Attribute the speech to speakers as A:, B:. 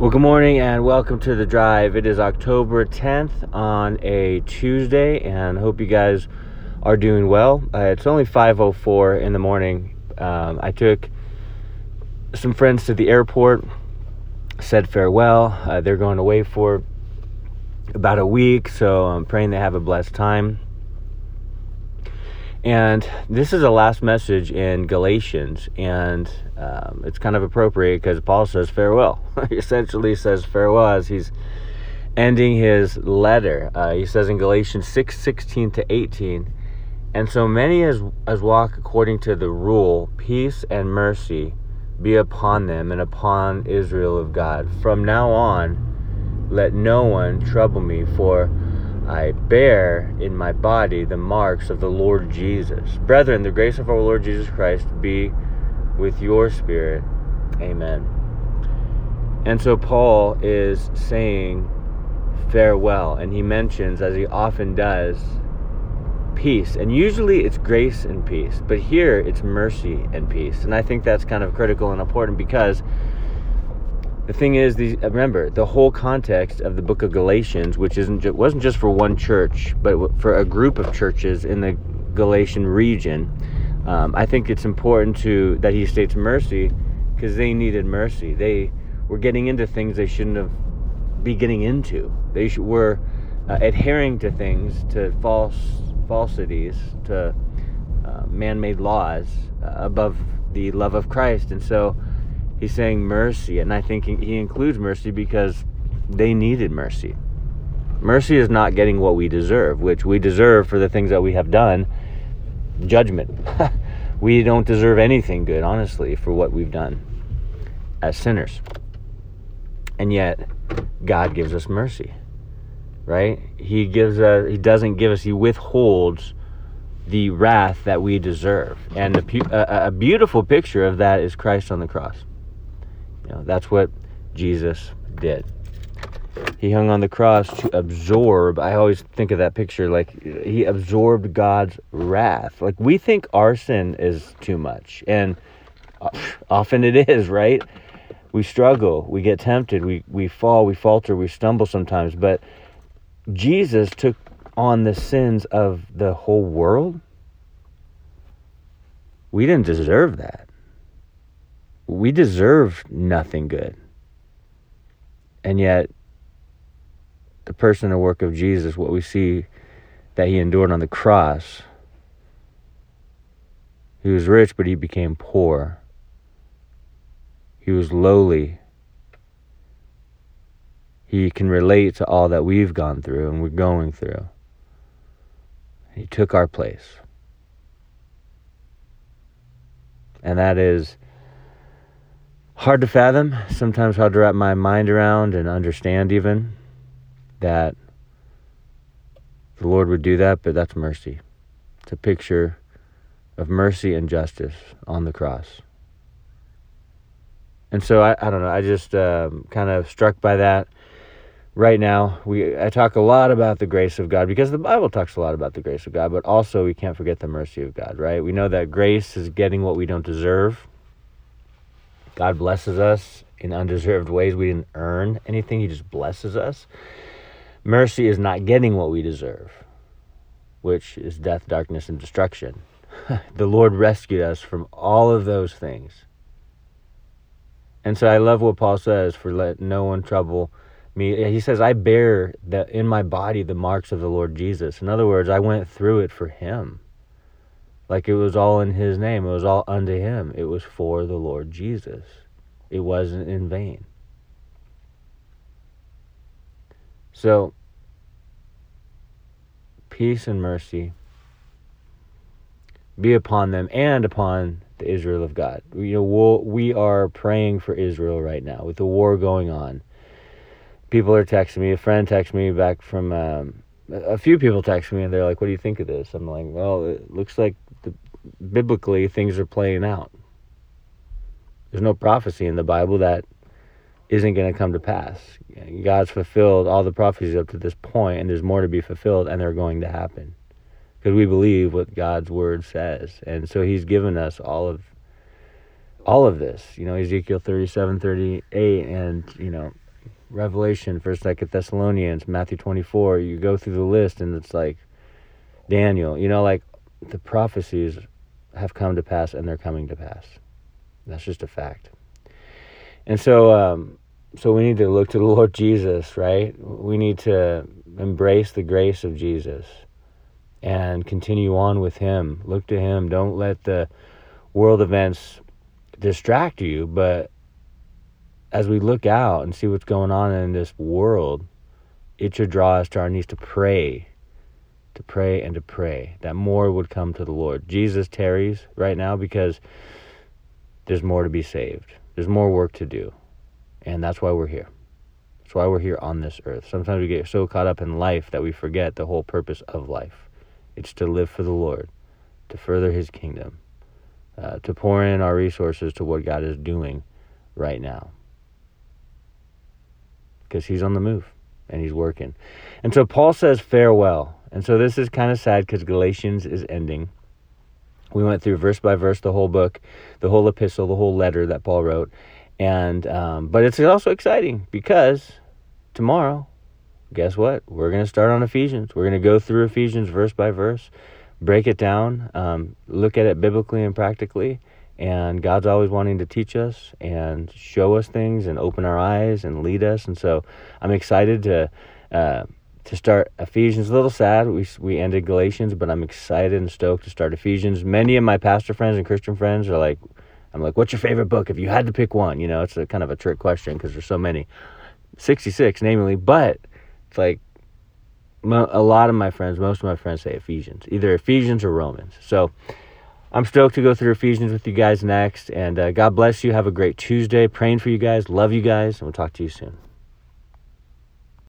A: Well, good morning and welcome to the drive. It is October 10th on a Tuesday, and hope you guys are doing well. Uh, it's only 5:04 in the morning. Um, I took some friends to the airport, said farewell. Uh, they're going away for about a week, so I'm praying they have a blessed time. And this is the last message in Galatians, and um, it's kind of appropriate because Paul says farewell. he essentially says farewell as he's ending his letter. Uh, he says in Galatians 6 16 to 18, And so many as, as walk according to the rule, peace and mercy be upon them and upon Israel of God. From now on, let no one trouble me, for I bear in my body the marks of the Lord Jesus. Brethren, the grace of our Lord Jesus Christ be with your spirit. Amen. And so Paul is saying farewell, and he mentions, as he often does, peace. And usually it's grace and peace, but here it's mercy and peace. And I think that's kind of critical and important because the thing is, these, remember the whole context of the book of Galatians, which isn't ju- wasn't just for one church, but for a group of churches in the Galatian region. Um, I think it's important to that he states mercy because they needed mercy. They were getting into things they shouldn't have be getting into. They sh- were uh, adhering to things, to false falsities, to uh, man-made laws uh, above the love of Christ, and so he's saying mercy, and I think he includes mercy because they needed mercy. Mercy is not getting what we deserve, which we deserve for the things that we have done. Judgment. we don't deserve anything good, honestly, for what we've done as sinners. And yet, God gives us mercy, right? He gives us, He doesn't give us, He withholds the wrath that we deserve. And a, a beautiful picture of that is Christ on the cross. Know, that's what Jesus did. He hung on the cross to absorb. I always think of that picture like he absorbed God's wrath. Like we think our sin is too much, and uh, often it is, right? We struggle, we get tempted, we, we fall, we falter, we stumble sometimes. But Jesus took on the sins of the whole world. We didn't deserve that we deserve nothing good. And yet, the person and work of Jesus, what we see that he endured on the cross, he was rich, but he became poor. He was lowly. He can relate to all that we've gone through and we're going through. He took our place. And that is hard to fathom, sometimes hard to wrap my mind around and understand even that the Lord would do that, but that's mercy. It's a picture of mercy and justice on the cross. And so I, I don't know, I just um, kind of struck by that. Right now, we I talk a lot about the grace of God because the Bible talks a lot about the grace of God, but also we can't forget the mercy of God, right? We know that grace is getting what we don't deserve God blesses us in undeserved ways. We didn't earn anything, He just blesses us. Mercy is not getting what we deserve, which is death, darkness, and destruction. the Lord rescued us from all of those things. And so I love what Paul says for let no one trouble me. He says, I bear the, in my body the marks of the Lord Jesus. In other words, I went through it for him. Like it was all in his name. It was all unto him. It was for the Lord Jesus. It wasn't in vain. So, peace and mercy be upon them and upon the Israel of God. You know, we'll, we are praying for Israel right now with the war going on. People are texting me. A friend texted me back from um, a few people text me and they're like, "What do you think of this?" I'm like, "Well, it looks like biblically things are playing out. There's no prophecy in the Bible that isn't going to come to pass. God's fulfilled all the prophecies up to this point, and there's more to be fulfilled, and they're going to happen because we believe what God's word says, and so He's given us all of all of this. You know, Ezekiel 37, 38, and you know Revelation, First, Second Thessalonians, Matthew 24. You go through the list, and it's like Daniel. You know, like the prophecies have come to pass, and they're coming to pass. That's just a fact. And so, um, so we need to look to the Lord Jesus, right? We need to embrace the grace of Jesus and continue on with Him. Look to Him. Don't let the world events distract you, but as we look out and see what's going on in this world, it should draw us to our knees to pray, to pray and to pray that more would come to the Lord. Jesus tarries right now because there's more to be saved, there's more work to do. And that's why we're here. That's why we're here on this earth. Sometimes we get so caught up in life that we forget the whole purpose of life it's to live for the Lord, to further His kingdom, uh, to pour in our resources to what God is doing right now because he's on the move and he's working. And so Paul says farewell. And so this is kind of sad because Galatians is ending. We went through verse by verse the whole book, the whole epistle, the whole letter that Paul wrote. And um, but it's also exciting because tomorrow, guess what? We're going to start on Ephesians. We're going to go through Ephesians verse by verse, break it down, um, look at it biblically and practically, and God's always wanting to teach us and show us things and open our eyes and lead us. And so I'm excited to uh, to start Ephesians. A little sad we we ended Galatians, but I'm excited and stoked to start Ephesians. Many of my pastor friends and Christian friends are like, I'm like, what's your favorite book? If you had to pick one, you know, it's a kind of a trick question because there's so many, 66 namely, but it's like a lot of my friends, most of my friends say Ephesians, either Ephesians or Romans. So I'm stoked to go through Ephesians with you guys next. And uh, God bless you. Have a great Tuesday. Praying for you guys. Love you guys. And we'll talk to you soon.